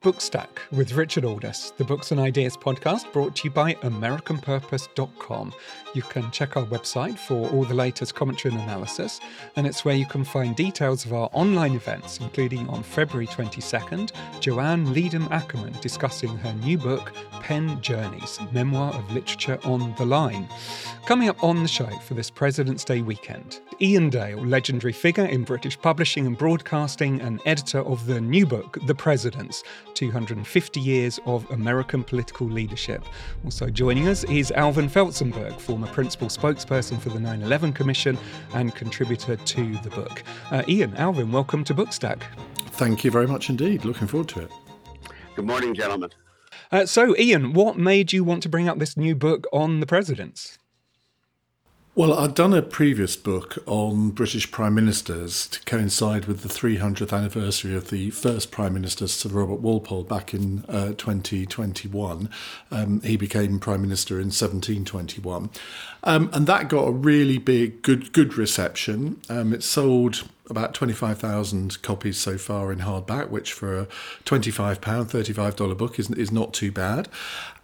Bookstack with Richard Aldous, the Books and Ideas podcast brought to you by AmericanPurpose.com. You can check our website for all the latest commentary and analysis, and it's where you can find details of our online events, including on February 22nd, Joanne Leedom Ackerman discussing her new book, Pen Journeys Memoir of Literature on the Line. Coming up on the show for this President's Day weekend, Iain Dale, legendary figure in British publishing and broadcasting and editor of the new book, The Presidents 250 Years of American Political Leadership. Also joining us is Alvin Felzenberg, former principal spokesperson for the 9 11 Commission and contributor to the book. Uh, Iain, Alvin, welcome to Bookstack. Thank you very much indeed. Looking forward to it. Good morning, gentlemen. Uh, so, Iain, what made you want to bring up this new book on the presidents? Well, I'd done a previous book on British Prime Ministers to coincide with the 300th anniversary of the first Prime Minister, Sir Robert Walpole, back in uh, 2021. Um, he became Prime Minister in 1721. Um, and that got a really big, good, good reception. Um, it sold about 25,000 copies so far in hardback, which for a £25, $35 book is, is not too bad.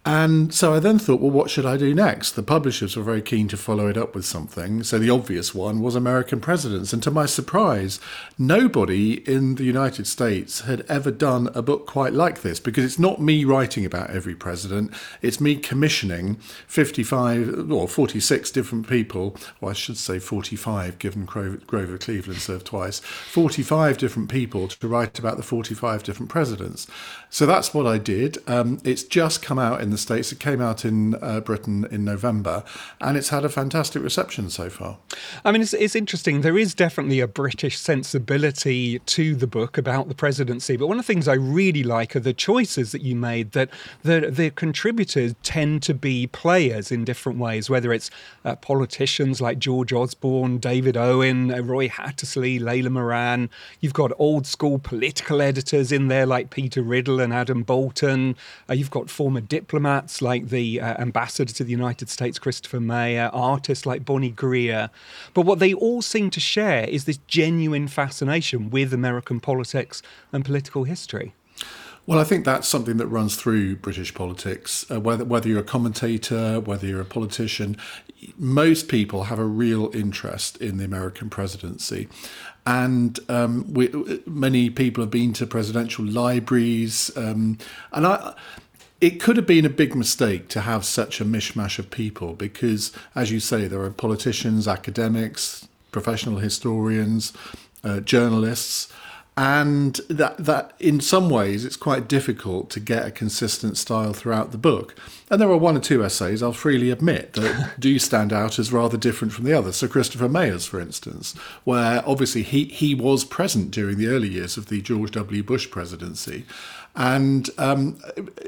And so I then thought, well, what should I do next? The publishers were very keen to follow it up with something. So the obvious one was American presidents. And to my surprise, nobody in the United States had ever done a book quite like this because it's not me writing about every president, it's me commissioning 55 or 46 different people, or I should say 45, given Grover Cleveland served twice, 45 different people to write about the 45 different presidents. So that's what I did. Um, it's just come out in the States. It came out in uh, Britain in November, and it's had a fantastic reception so far. I mean, it's, it's interesting. There is definitely a British sensibility to the book about the presidency, but one of the things I really like are the choices that you made that the, the contributors tend to be players in different ways, whether it's uh, politicians like George Osborne, David Owen, uh, Roy Hattersley, Layla Moran. You've got old school political editors in there like Peter Riddell and Adam Boulton. Uh, you've got former diplomats like the uh, ambassador to the United States, Christopher Meyer, artists like Bonnie Greer. But what they all seem to share is this genuine fascination with American politics and political history. Well, I think that's something that runs through British politics. Uh, whether whether you're a commentator, whether you're a politician, most people have a real interest in the American presidency, and um, we, many people have been to presidential libraries, um, and I. It could have been a big mistake to have such a mishmash of people because, as you say, there are politicians, academics, professional historians, uh, journalists, and that that in some ways it's quite difficult to get a consistent style throughout the book. And there are one or two essays I'll freely admit that do stand out as rather different from the others. So Christopher Meyer's, for instance, where obviously he he was present during the early years of the George W. Bush presidency, and um,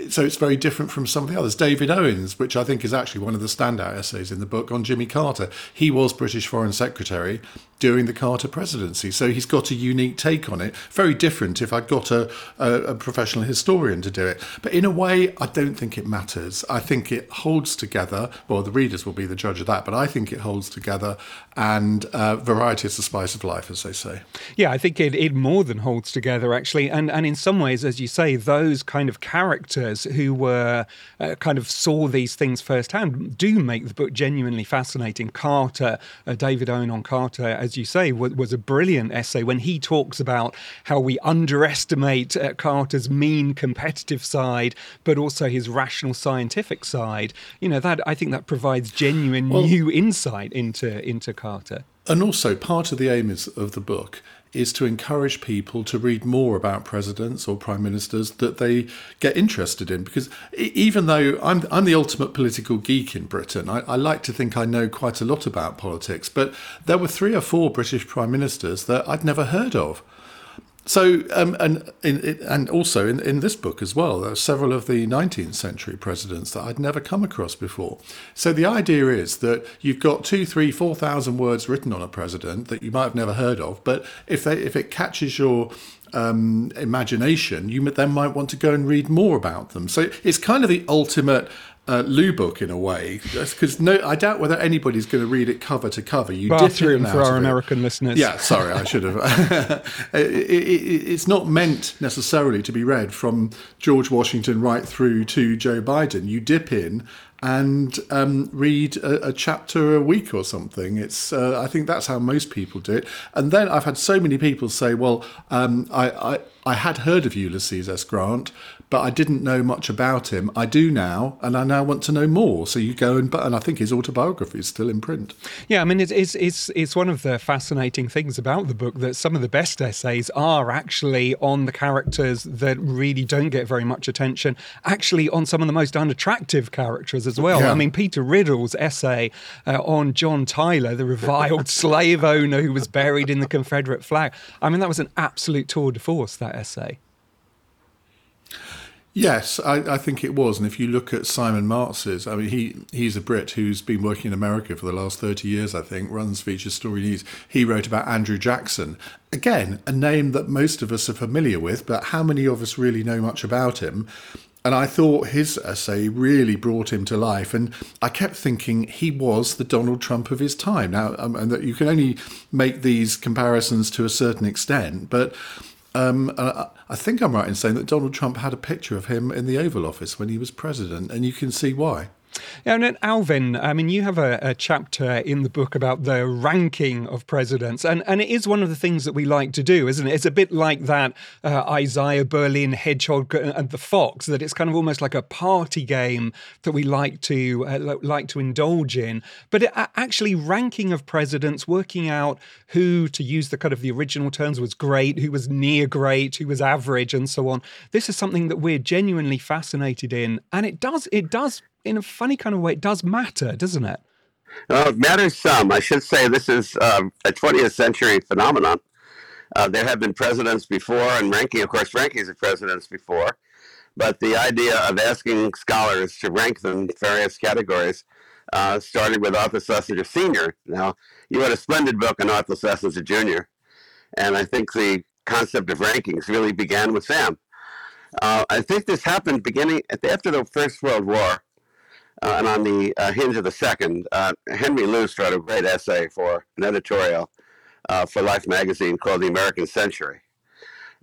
so it's very different from some of the others. David Owen's, which I think is actually one of the standout essays in the book on Jimmy Carter, he was British Foreign Secretary during the Carter presidency, so he's got a unique take on it. Very different if I'd got a, a, a professional historian to do it. But in a way, I don't think it matters. I think it holds together. Well, the readers will be the judge of that, but I think it holds together, and uh, variety is the spice of life, as they say. Yeah, I think it, it more than holds together, actually. And, and in some ways, as you say, those kind of characters who were uh, kind of saw these things firsthand do make the book genuinely fascinating. Carter, uh, David Owen on Carter, as you say, was, was, a brilliant essay when he talks about how we underestimate uh, Carter's mean competitive side, but also his rational scientific side. You know, that I think that provides genuine well, new insight into into Carter. And also, part of the aim is, of the book is to encourage people to read more about presidents or prime ministers that they get interested in. Because even though I'm, I'm the ultimate political geek in Britain, I, I like to think I know quite a lot about politics, but there were three or four British prime ministers that I'd never heard of. So, um, and in, and also in, in this book as well, there are several of the 19th century presidents that I'd never come across before. So the idea is that you've got two, three, four thousand words written on a president that you might have never heard of, but if they if it catches your um, imagination, you then might want to go and read more about them. So it's kind of the ultimate uh, loo book in a way, because no, I doubt whether anybody's going to read it cover to cover. You bathroom for our American listeners. Yeah, sorry, I should have. it, it, it's not meant necessarily to be read from George Washington right through to Joe Biden. You dip in and um, read a, a, chapter a week or something. It's uh, I think that's how most people do it. And then I've had so many people say, "Well, um, I, I I had heard of Ulysses S. Grant, but I didn't know much about him. I do now, and I now want to know more. So you go and, and I think his autobiography is still in print. Yeah, I mean, it's, it's, it's, it's one of the fascinating things about the book that some of the best essays are actually on the characters that really don't get very much attention, actually on some of the most unattractive characters as well. Yeah. I mean, Peter Riddell's essay uh, on John Tyler, the reviled slave owner who was buried in the Confederate flag. I mean, that was an absolute tour de force, that essay. Yes, I, I, think it was. And if you look at Simon Marks's, I mean, he he's a Brit who's been working in America for the last 30 years, I think, runs Feature Story News. He wrote about Andrew Jackson. Again, a name that most of us are familiar with, but how many of us really know much about him? And I thought his essay really brought him to life. And I kept thinking he was the Donald Trump of his time. Now, um, and that you can only make these comparisons to a certain extent, but um, uh, I think I'm right in saying that Donald Trump had a picture of him in the Oval Office when he was president, and you can see why. Yeah, and Alvin, I mean, you have a, a, chapter in the book about the ranking of presidents, and, and it is one of the things that we like to do, isn't it? It's a bit like that uh, Isaiah Berlin hedgehog and the fox, that it's kind of almost like a party game that we like to uh, like to indulge in. But it, actually, ranking of presidents, working out who, to use the kind of the original terms, was great, who was near great, who was average, and so on. This is something that we're genuinely fascinated in, and it does it does in a funny kind of way, it does matter, doesn't it? Well, it matters some. I should say this is um, a 20th century phenomenon. Uh, there have been presidents before, and ranking, of course, rankings of presidents before. But the idea of asking scholars to rank them various categories uh, started with Arthur Schlesinger Sr. Now, you had a splendid book on Arthur Schlesinger Jr., and I think the concept of rankings really began with them. Uh, I think this happened beginning after the First World War uh, and on the uh, hinge of the second, uh, Henry Luce wrote a great essay for an editorial uh, for Life magazine called The American Century.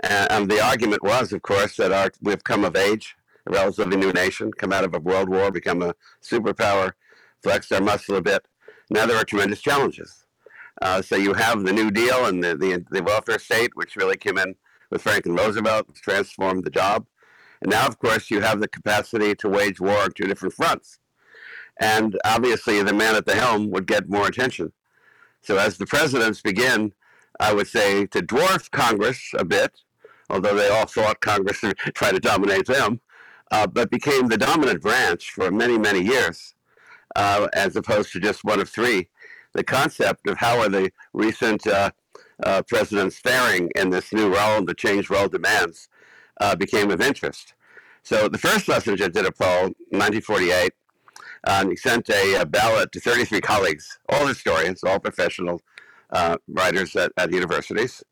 And, the argument was, of course, that our, we've come of age, a relatively new nation, come out of a world war, become a superpower, flexed our muscle a bit. Now there are tremendous challenges. Uh, so you have the New Deal and the, the, the welfare state, which really came in with Franklin Roosevelt, transformed the job. And now, of course, you have the capacity to wage war on two different fronts and obviously the man at the helm would get more attention. So as the presidents begin, I would say to dwarf Congress a bit, although they all thought Congress would try to dominate them, uh, but became the dominant branch for many, many years, uh, as opposed to just one of three. The concept of how are the recent uh, uh presidents faring in this new role, and the changed role demands, uh, became of interest. So the first Schlesinger did a poll, 1948, um, he sent a, a, ballot to 33 colleagues, all historians, all professional uh, writers at, at universities,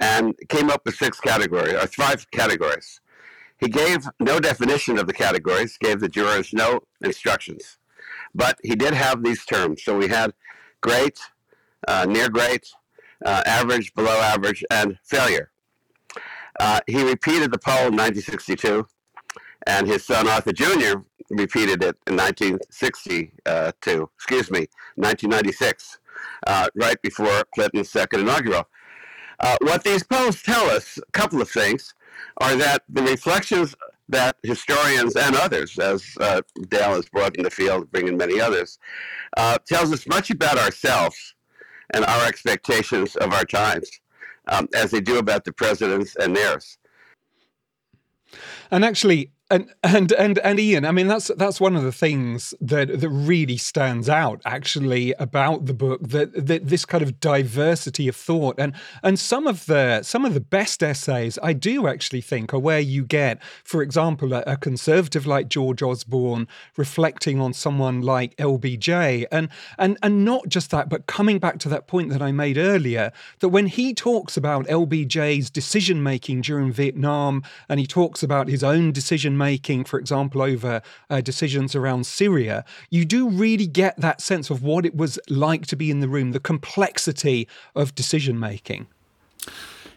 and came up with six categories, or five categories. He gave no definition of the categories, gave the jurors no instructions. But he did have these terms. So we had great, uh, near great, uh, average, below average, and failure. Uh, he repeated the poll in 1962, and his son Arthur Jr repeated it in 1962, excuse me, 1996, uh, right before Clinton's second inaugural. Uh, what these polls tell us, a couple of things, are that the reflections that historians and others, as uh, Dale has brought in the field, bringing many others, uh, tells us much about ourselves and our expectations of our times, um, as they do about the presidents and theirs. And actually, and and and and Iain, I mean that's that's one of the things that that really stands out actually about the book that, that this kind of diversity of thought. And and some of the some of the best essays I do actually think are where you get, for example, a, a conservative like George Osborne reflecting on someone like LBJ and and and not just that, but coming back to that point that I made earlier that when he talks about LBJ's decision making during Vietnam and he talks about his own decision making, for example, over uh, decisions around Syria, you do really get that sense of what it was like to be in the room, the complexity of decision making.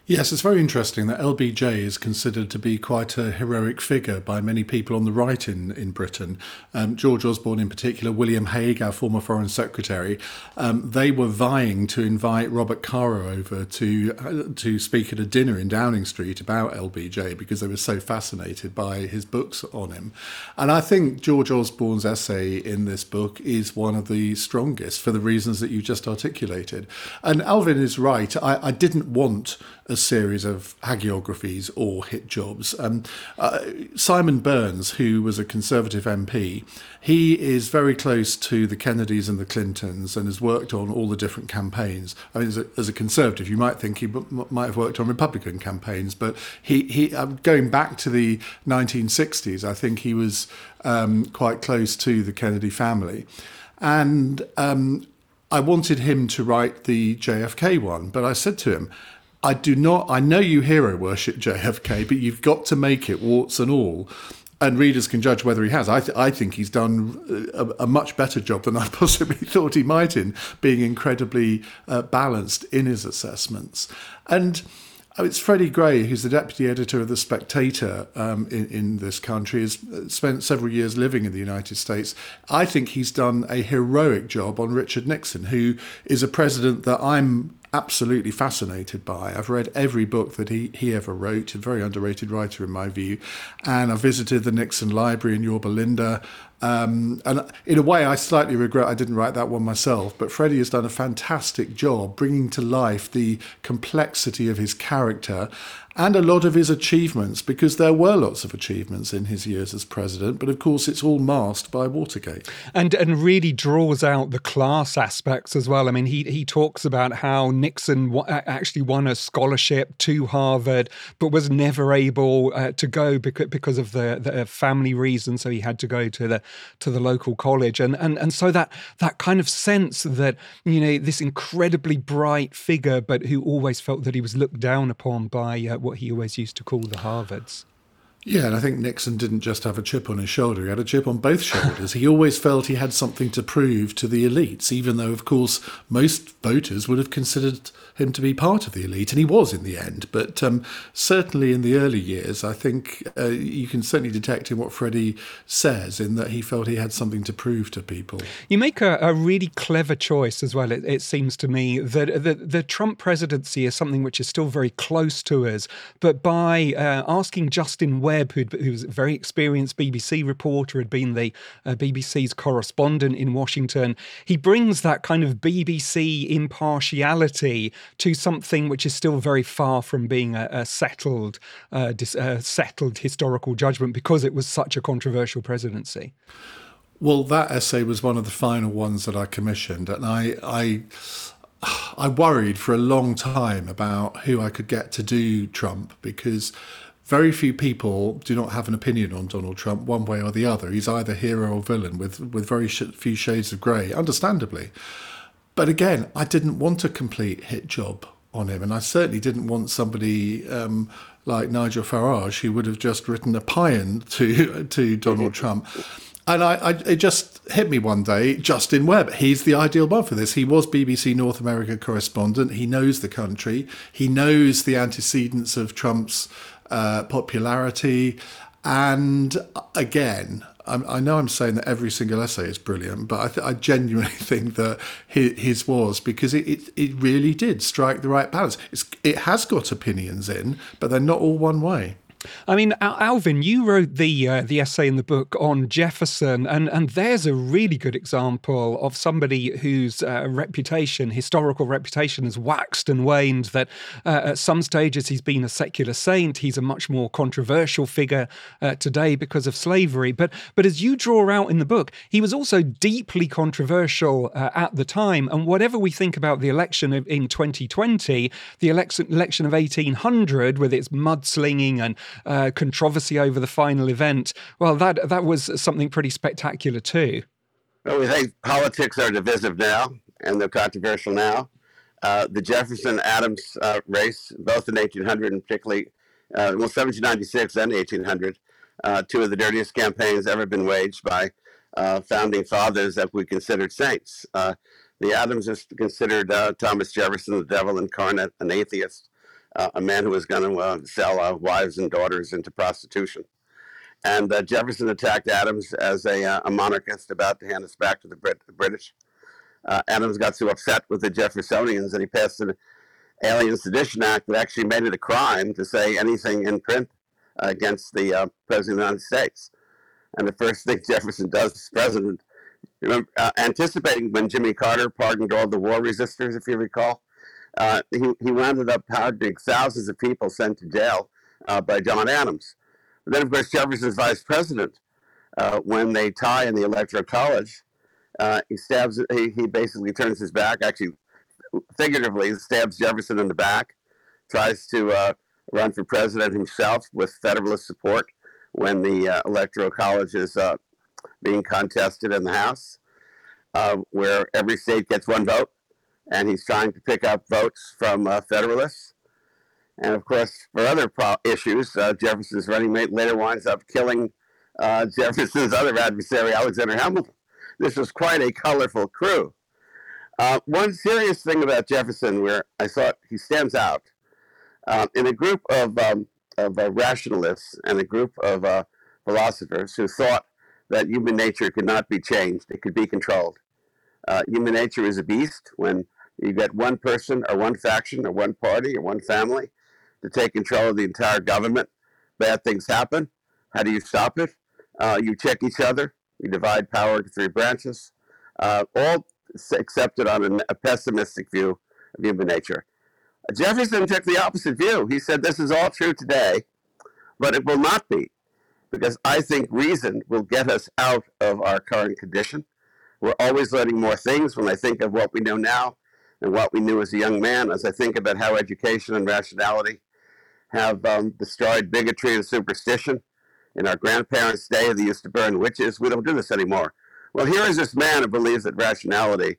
Yes, it's very interesting that LBJ is considered to be quite a heroic figure by many people on the right in, in Britain. Um, George Osborne, in particular, William Hague, our former Foreign Secretary, um, they were vying to invite Robert Caro over to uh, to speak at a dinner in Downing Street about LBJ because they were so fascinated by his books on him. And I think George Osborne's essay in this book is one of the strongest for the reasons that you just articulated. And Alvin is right. I, I didn't want a series of hagiographies or hit jobs. Um, uh, Simon Burns, who was a Conservative MP, he is very close to the Kennedys and the Clintons and has worked on all the different campaigns. I mean, as a, as a Conservative, you might think he b- might have worked on Republican campaigns, but he, he um, going back to the 1960s, I think he was um, quite close to the Kennedy family. And um, I wanted him to write the JFK one, but I said to him, I do not. I know you hero worship JFK, but you've got to make it warts and all. And readers can judge whether he has. I, th- I think he's done a, a, much better job than I possibly thought he might in being incredibly uh, balanced in his assessments. And oh, it's Freddy Gray, who's the deputy editor of The Spectator um, in, in this country, has spent several years living in the United States. I think he's done a heroic job on Richard Nixon, who is a president that I'm absolutely fascinated by. I've read every book that he, he ever wrote, a very underrated writer in my view. And I visited the Nixon Library in Yorba Linda. Um, and in a way, I slightly regret I didn't write that one myself, but Freddy has done a fantastic job bringing to life the complexity of his character and a lot of his achievements, because there were lots of achievements in his years as president, but of course it's all masked by Watergate. And and really draws out the class aspects as well. I mean, he he talks about how Nixon w- actually won a scholarship to Harvard, but was never able uh, to go because because of the, the family reasons. So he had to go to the to the local college, and and and so that that kind of sense that you know this incredibly bright figure, but who always felt that he was looked down upon by. Uh, what he always used to call the Harvards. Yeah, and I think Nixon didn't just have a chip on his shoulder, he had a chip on both shoulders. he always felt he had something to prove to the elites, even though, of course, most voters would have considered him to be part of the elite, and he was in the end. But um, certainly in the early years, I think uh, you can certainly detect in what Freddy says, in that he felt he had something to prove to people. You make a, a really clever choice as well, it, it seems to me, that the, the, Trump presidency is something which is still very close to us, but by uh, asking Justin Webb, who was a very experienced BBC reporter, had been the uh, BBC's correspondent in Washington. He brings that kind of BBC impartiality to something which is still very far from being a, a settled, uh, dis, uh, settled historical judgment because it was such a controversial presidency. Well, that essay was one of the final ones that I commissioned, and I, I, I worried for a long time about who I could get to do Trump because very few people do not have an opinion on Donald Trump one way or the other. He's either hero or villain with, with very sh- few shades of grey, understandably. But again, I didn't want a complete hit job on him, and I certainly didn't want somebody um, like Nigel Farage who would have just written a paean to to Donald Trump. And I, I, it just hit me one day, Justin Webb. He's the ideal one for this. He was BBC North America correspondent. He knows the country. He knows the antecedents of Trump's uh, popularity. And again, I, I, know I'm saying that every single essay is brilliant, but I, th- I genuinely think that his, his, was because it, it, it really did strike the right balance. It's, it has got opinions in, but they're not all one way. I mean, Alvin, you wrote the uh, the essay in the book on Jefferson, and and there's a really good example of somebody whose uh, reputation, historical reputation, has waxed and waned. That uh, at some stages he's been a secular saint. He's a much more controversial figure uh, today because of slavery. But but as you draw out in the book, he was also deeply controversial uh, at the time. And whatever we think about the election in 2020, the election election of 1800 with its mudslinging and uh, controversy over the final event. Well, that that was something pretty spectacular too. Well, we think politics are divisive now, and they're controversial now. Uh, the Jefferson Adams uh, race, both in 1800 and particularly, uh, well, 1796 and 1800, uh, two of the dirtiest campaigns ever been waged by uh, founding fathers that we considered saints. The Adams is considered uh, Thomas Jefferson the devil incarnate, an atheist, uh, a man who was going to uh, sell wives and daughters into prostitution. And Jefferson attacked Adams as a, a, monarchist about to hand us back to the, Brit- British. Adams got so upset with the Jeffersonians that he passed an Alien Sedition Act that actually made it a crime to say anything in print against the uh, President of the United States. And the first thing Jefferson does as president, remember, uh, anticipating when Jimmy Carter pardoned all the war resistors, if you recall, uh, he, he wound up pardoning thousands of people sent to jail uh, by John Adams. But then, of course, Jefferson's vice president, uh, when they tie in the Electoral College, uh, he stabs, he, he basically turns his back, actually, figuratively, stabs Jefferson in the back, tries to run for president himself with Federalist support when the uh, Electoral College is uh, being contested in the House, uh, where every state gets one vote, and he's trying to pick up votes from uh, Federalists. And of course, for other pro- issues, uh, Jefferson's running mate later winds up killing uh, Jefferson's other adversary, Alexander Hamilton. This was quite a colorful crew. one serious thing about Jefferson, where I thought he stands out, uh, in a group of, um, of uh, rationalists and a group of uh, philosophers who thought that human nature could not be changed, it could be controlled. Uh, human nature is a beast when you get one person or one faction or one party or one family to take control of the entire government. Bad things happen. How do you stop it? Uh, you check each other. You divide power into three branches. Uh, all accepted on a, a pessimistic view of human nature. Jefferson took the opposite view. He said, This is all true today, but it will not be, because I think reason will get us out of our current condition. We're always learning more things. When I think of what we know now and what we knew as a young man, as I think about how education and rationality have um, destroyed bigotry and superstition. In our grandparents' day, they used to burn witches. We don't do this anymore. Well, here is this man who believes that rationality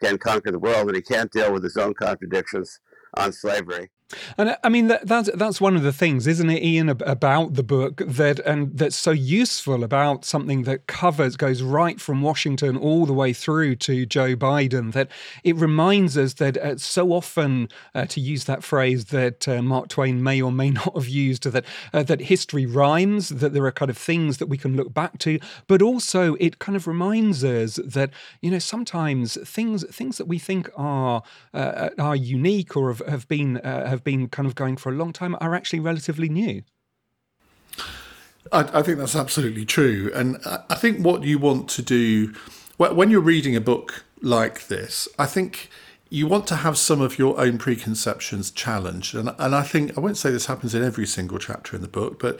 can conquer the world and he can't deal with his own contradictions on slavery. And I mean that, that's that's one of the things, isn't it, Iain, about the book that and that's so useful about something that covers goes right from Washington all the way through to Joe Biden. That it reminds us that uh, so often, uh, to use that phrase that uh, Mark Twain may or may not have used, that uh, that history rhymes, that there are kind of things that we can look back to, but also it kind of reminds us that you know sometimes things things that we think are uh, are unique or have, have been uh, have have been kind of going for a long time are actually relatively new. I, I think that's absolutely true. And I think what you want to do when you're reading a book like this, I think you want to have some of your own preconceptions challenged. And, and I think, I won't say this happens in every single chapter in the book, but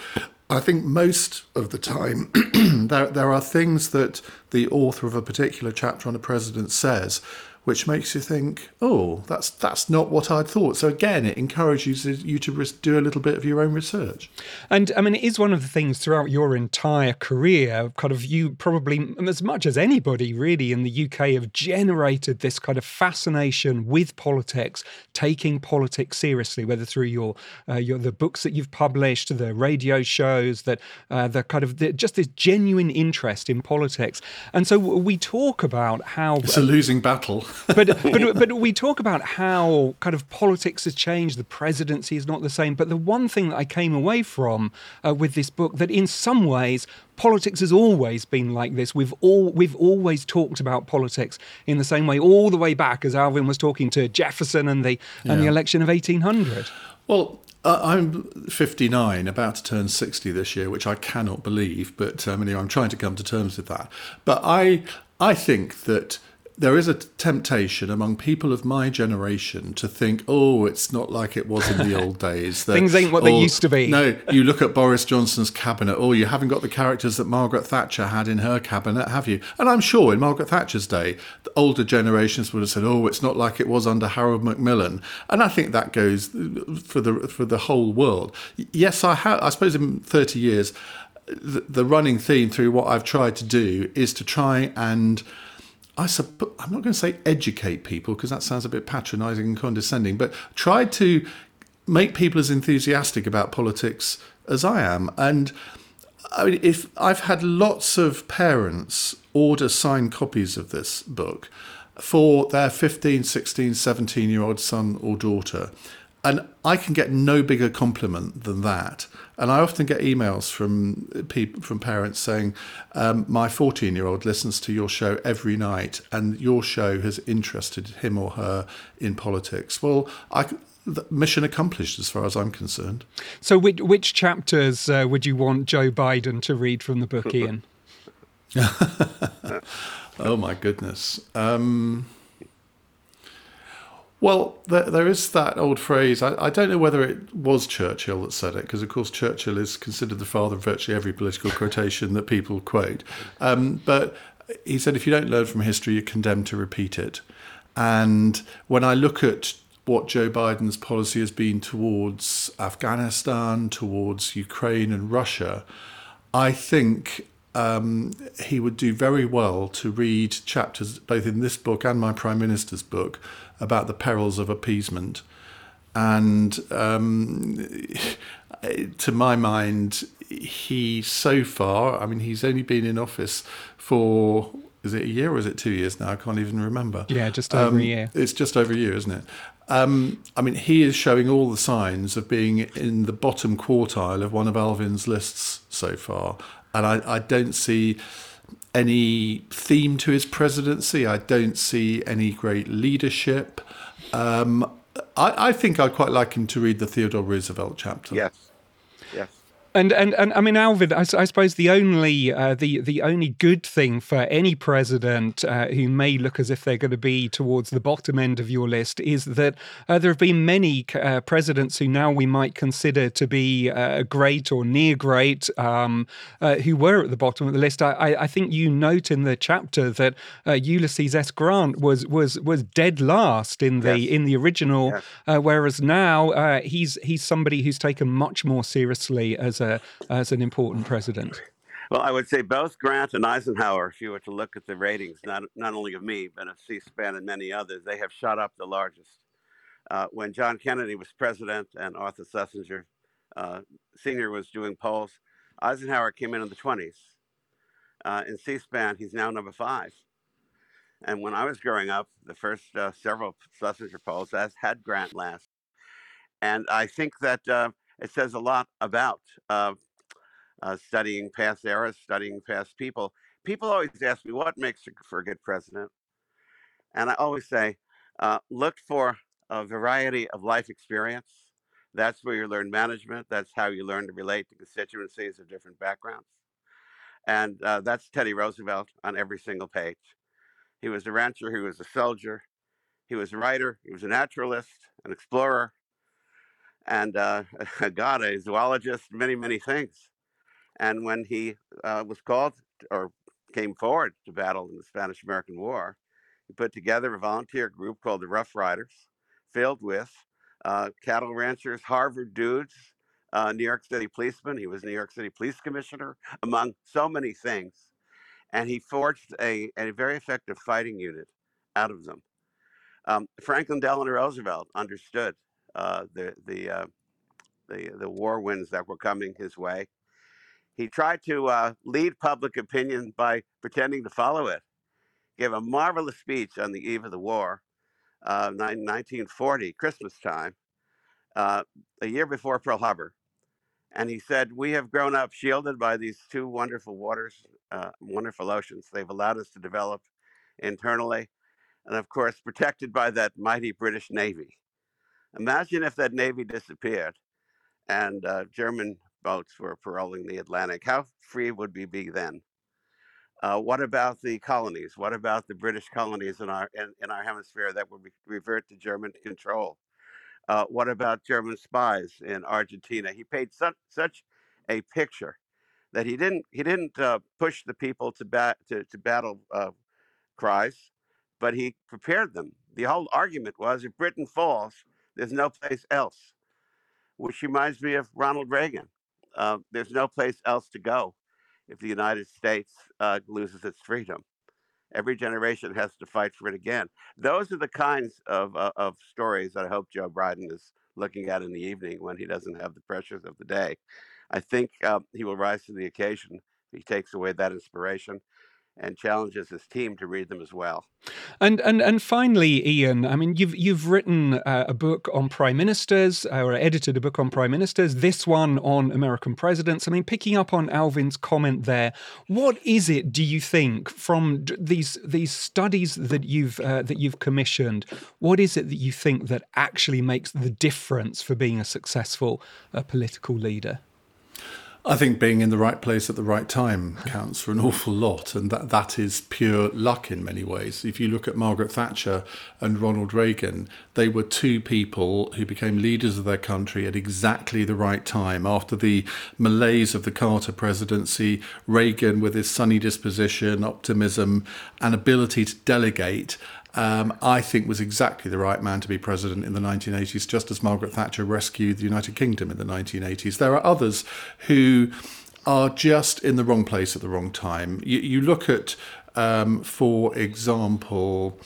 I think most of the time there, there are things that the author of a particular chapter on a president says which makes you think, oh, that's that's not what I'd thought. So again, it encourages you to do a little bit of your own research. And I mean, it is one of the things throughout your entire career, kind of you probably as much as anybody really in the UK have generated this kind of fascination with politics, taking politics seriously, whether through your uh, your the books that you've published, the radio shows, that uh, the kind of the, just this genuine interest in politics. And so we talk about how it's a losing battle. but, but but we talk about how kind of politics has changed. The presidency is not the same. But the one thing that I came away from uh, with this book that in some ways politics has always been like this. We've all we've always talked about politics in the same way, all the way back as Alvin was talking to Jefferson and the yeah. and the election of eighteen hundred. Well, uh, I'm 59, about to turn 60 this year, which I cannot believe, but um, anyway, I'm trying to come to terms with that. But I I think that there is a temptation among people of my generation to think, oh, it's not like it was in the old days. That, Things ain't what they used to be. No, you look at Boris Johnson's cabinet, oh, you haven't got the characters that Margaret Thatcher had in her cabinet, have you? And I'm sure in Margaret Thatcher's day, the older generations would have said, oh, it's not like it was under Harold Macmillan. And I think that goes for the for the whole world. Yes, I have. I suppose in 30 years, the, the running theme through what I've tried to do is to try and I suppose I'm not going to say educate people because that sounds a bit patronising and condescending, but try to make people as enthusiastic about politics as I am. And I mean, if I've had lots of parents order signed copies of this book for their 15, 16, 17 year old son or daughter. And I can get no bigger compliment than that. And I often get emails from people, from parents saying, um, "My 14-year-old listens to your show every night, and your show has interested him or her in politics." Well, I, mission accomplished as far as I'm concerned. So, which, which chapters uh, would you want Joe Biden to read from the book, Iain? oh my goodness. Um, well, there, there is that old phrase. I, I, don't know whether it was Churchill that said it, because of course Churchill is considered the father of virtually every political quotation that people quote. Um, but he said, if you don't learn from history, you're condemned to repeat it. And when I look at what Joe Biden's policy has been towards Afghanistan, towards Ukraine and Russia, I think um, he would do very well to read chapters both in this book and my Prime Minister's book about the perils of appeasement. And um, to my mind, he so far, I mean, he's only been in office for is it a year or is it two years now? I can't even remember. Yeah, just over um, a year. It's just over a year, isn't it? Um, I mean, he is showing all the signs of being in the bottom quartile of one of Alvin's lists so far. And I, I don't see any theme to his presidency. I don't see any great leadership. Um, I, I, think I'd quite like him to read the Theodore Roosevelt chapter. Yes. And, and and I mean, Alvin, I, I suppose the only uh, the the only good thing for any president uh, who may look as if they're going to be towards the bottom end of your list is that uh, there have been many uh, presidents who now we might consider to be uh, great or near great um, uh, who were at the bottom of the list. I, I, think you note in the chapter that Ulysses S. Grant was was was dead last in the yes. in the original, yes. whereas now he's he's somebody who's taken much more seriously as as a as an important president? Well, I would say both Grant and Eisenhower, if you were to look at the ratings, not not only of me but of C-SPAN and many others, they have shot up the largest. Uh, when John Kennedy was president and Arthur Schlesinger uh, Senior was doing polls, Eisenhower came in in the 20s. Uh, in C-SPAN, he's now number five. And when I was growing up, the first uh, several Schlesinger polls as had Grant last. And I think that uh, it says a lot about uh, uh, studying past eras, studying past people. People always ask me, what makes for a good president? And I always say, uh, look for a variety of life experience. That's where you learn management. That's how you learn to relate to constituencies of different backgrounds. And uh, that's Teddy Roosevelt on every single page. He was a rancher, he was a soldier, he was a writer, he was a naturalist, an explorer, and uh, God, a zoologist, many, many things. And when he uh, was called or came forward to battle in the Spanish American War, he put together a volunteer group called the Rough Riders, filled with uh, cattle ranchers, Harvard dudes, uh, New York City policemen. He was New York City police commissioner, among so many things. And he forged a, a very effective fighting unit out of them. Um, Franklin Delano Roosevelt understood uh, the the uh, the the war winds that were coming his way. He tried to uh, lead public opinion by pretending to follow it. Gave a marvelous speech on the eve of the war, 1940 Christmas time, a year before Pearl Harbor, and he said, "We have grown up shielded by these two wonderful waters, uh, wonderful oceans. They've allowed us to develop internally, and of course, protected by that mighty British Navy. Imagine if that Navy disappeared and uh, German boats were paroling the Atlantic. How free would we be then? Uh, what about the colonies? What about the British colonies in our in, in our hemisphere that would re- revert to German control? Uh, what about German spies in Argentina? He paid such such a picture that he didn't he didn't uh, push the people to bat to, to battle uh, cries, but he prepared them. The whole argument was if Britain falls, there's no place else, which reminds me of Ronald Reagan. Uh, there's no place else to go if the United States uh, loses its freedom. Every generation has to fight for it again. Those are the kinds of, uh, of stories that I hope Joe Biden is looking at in the evening when he doesn't have the pressures of the day. I think uh, he will rise to the occasion. He takes away that inspiration and challenges his team to read them as well. And and and finally, Iain, I mean, you've you've written uh, a book on prime ministers, uh, or edited a book on prime ministers. This one on American presidents. I mean, picking up on Alvin's comment there, what is it? Do you think from these these studies that you've uh, that you've commissioned? What is it that you think that actually makes the difference for being a successful uh, political leader? I think being in the right place at the right time counts for an awful lot, and that, that is pure luck in many ways. If you look at Margaret Thatcher and Ronald Reagan, they were two people who became leaders of their country at exactly the right time. After the malaise of the Carter presidency, Reagan, with his sunny disposition, optimism, and ability to delegate, um, I think was exactly the right man to be president in the 1980s, just as Margaret Thatcher rescued the United Kingdom in the 1980s. There are others who are just in the wrong place at the wrong time. You, you look at, um, for example,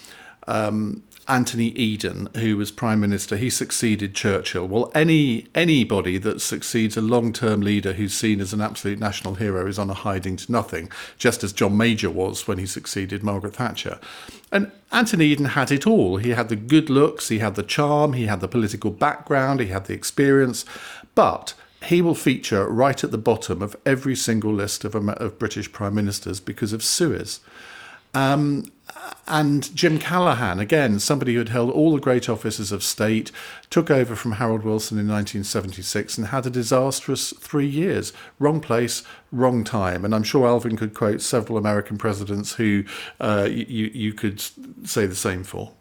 um, Anthony Eden, who was prime minister, he succeeded Churchill. Well, any anybody that succeeds a long-term leader who's seen as an absolute national hero is on a hiding to nothing, just as John Major was when he succeeded Margaret Thatcher. And Anthony Eden had it all. He had the good looks, he had the charm, he had the political background, he had the experience, but he will feature right at the bottom of every single list of, of British prime ministers because of Suez. Um, and Jim Callaghan, again, somebody who had held all the great offices of state, took over from Harold Wilson in 1976 and had a disastrous three years. Wrong place, wrong time. And I'm sure Alvin could quote several American presidents who uh, you, you could say the same for.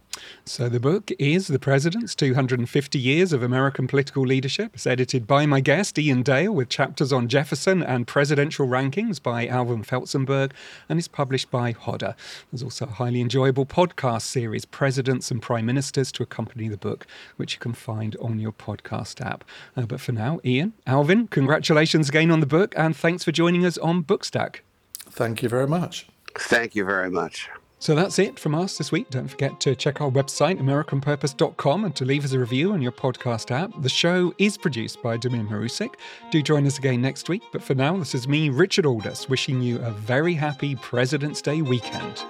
So the book is The President's 250 Years of American Political Leadership. It's edited by my guest, Iain Dale, with chapters on Jefferson and presidential rankings by Alvin Felzenberg, and is published by Hodder. There's also a highly enjoyable podcast series, Presidents and Prime Ministers, to accompany the book, which you can find on your podcast app. Uh, but for now, Iain, Alvin, congratulations again on the book, and thanks for joining us on Bookstack. Thank you very much. Thank you very much. So that's it from us this week. Don't forget to check our website, AmericanPurpose.com, and to leave us a review on your podcast app. The show is produced by Damir Marusic. Do join us again next week. But for now, this is me, Richard Aldous, wishing you a very happy President's Day weekend.